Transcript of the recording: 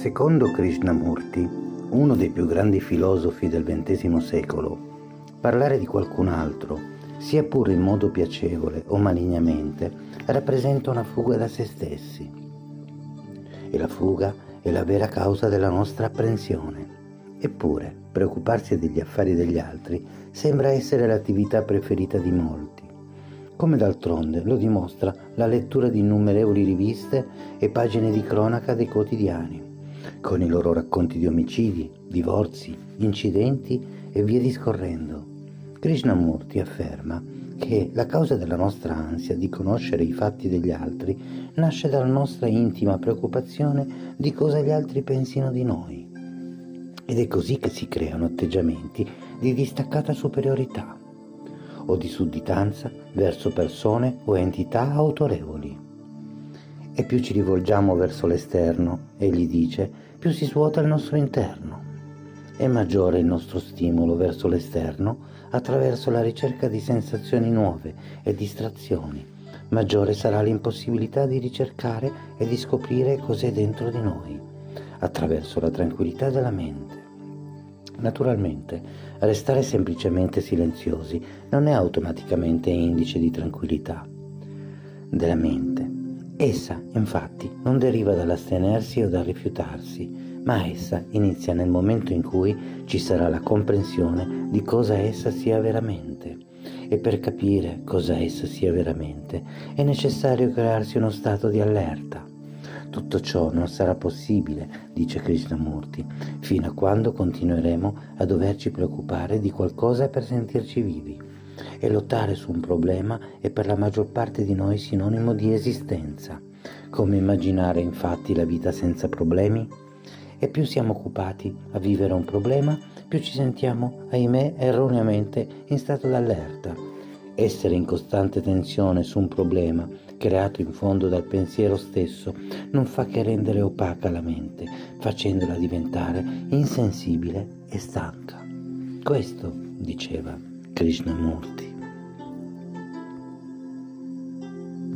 Secondo Krishnamurti, uno dei più grandi filosofi del XX secolo, parlare di qualcun altro, sia pure in modo piacevole o malignamente, rappresenta una fuga da se stessi. E la fuga è la vera causa della nostra apprensione. Eppure, preoccuparsi degli affari degli altri sembra essere l'attività preferita di molti come d'altronde lo dimostra la lettura di innumerevoli riviste e pagine di cronaca dei quotidiani, con i loro racconti di omicidi, divorzi, incidenti e via discorrendo. Krishnamurti afferma che la causa della nostra ansia di conoscere i fatti degli altri nasce dalla nostra intima preoccupazione di cosa gli altri pensino di noi. Ed è così che si creano atteggiamenti di distaccata superiorità o di sudditanza verso persone o entità autorevoli. E più ci rivolgiamo verso l'esterno, egli dice, più si svuota il nostro interno. E maggiore il nostro stimolo verso l'esterno attraverso la ricerca di sensazioni nuove e distrazioni, maggiore sarà l'impossibilità di ricercare e di scoprire cos'è dentro di noi, attraverso la tranquillità della mente. Naturalmente, restare semplicemente silenziosi non è automaticamente indice di tranquillità della mente. Essa, infatti, non deriva dall'astenersi o dal rifiutarsi, ma essa inizia nel momento in cui ci sarà la comprensione di cosa essa sia veramente. E per capire cosa essa sia veramente è necessario crearsi uno stato di allerta, tutto ciò non sarà possibile, dice Krishnamurti, fino a quando continueremo a doverci preoccupare di qualcosa per sentirci vivi. E lottare su un problema è per la maggior parte di noi sinonimo di esistenza. Come immaginare infatti la vita senza problemi? E più siamo occupati a vivere un problema, più ci sentiamo, ahimè, erroneamente in stato d'allerta. Essere in costante tensione su un problema creato in fondo dal pensiero stesso, non fa che rendere opaca la mente, facendola diventare insensibile e stanca. Questo diceva Krishnamurti.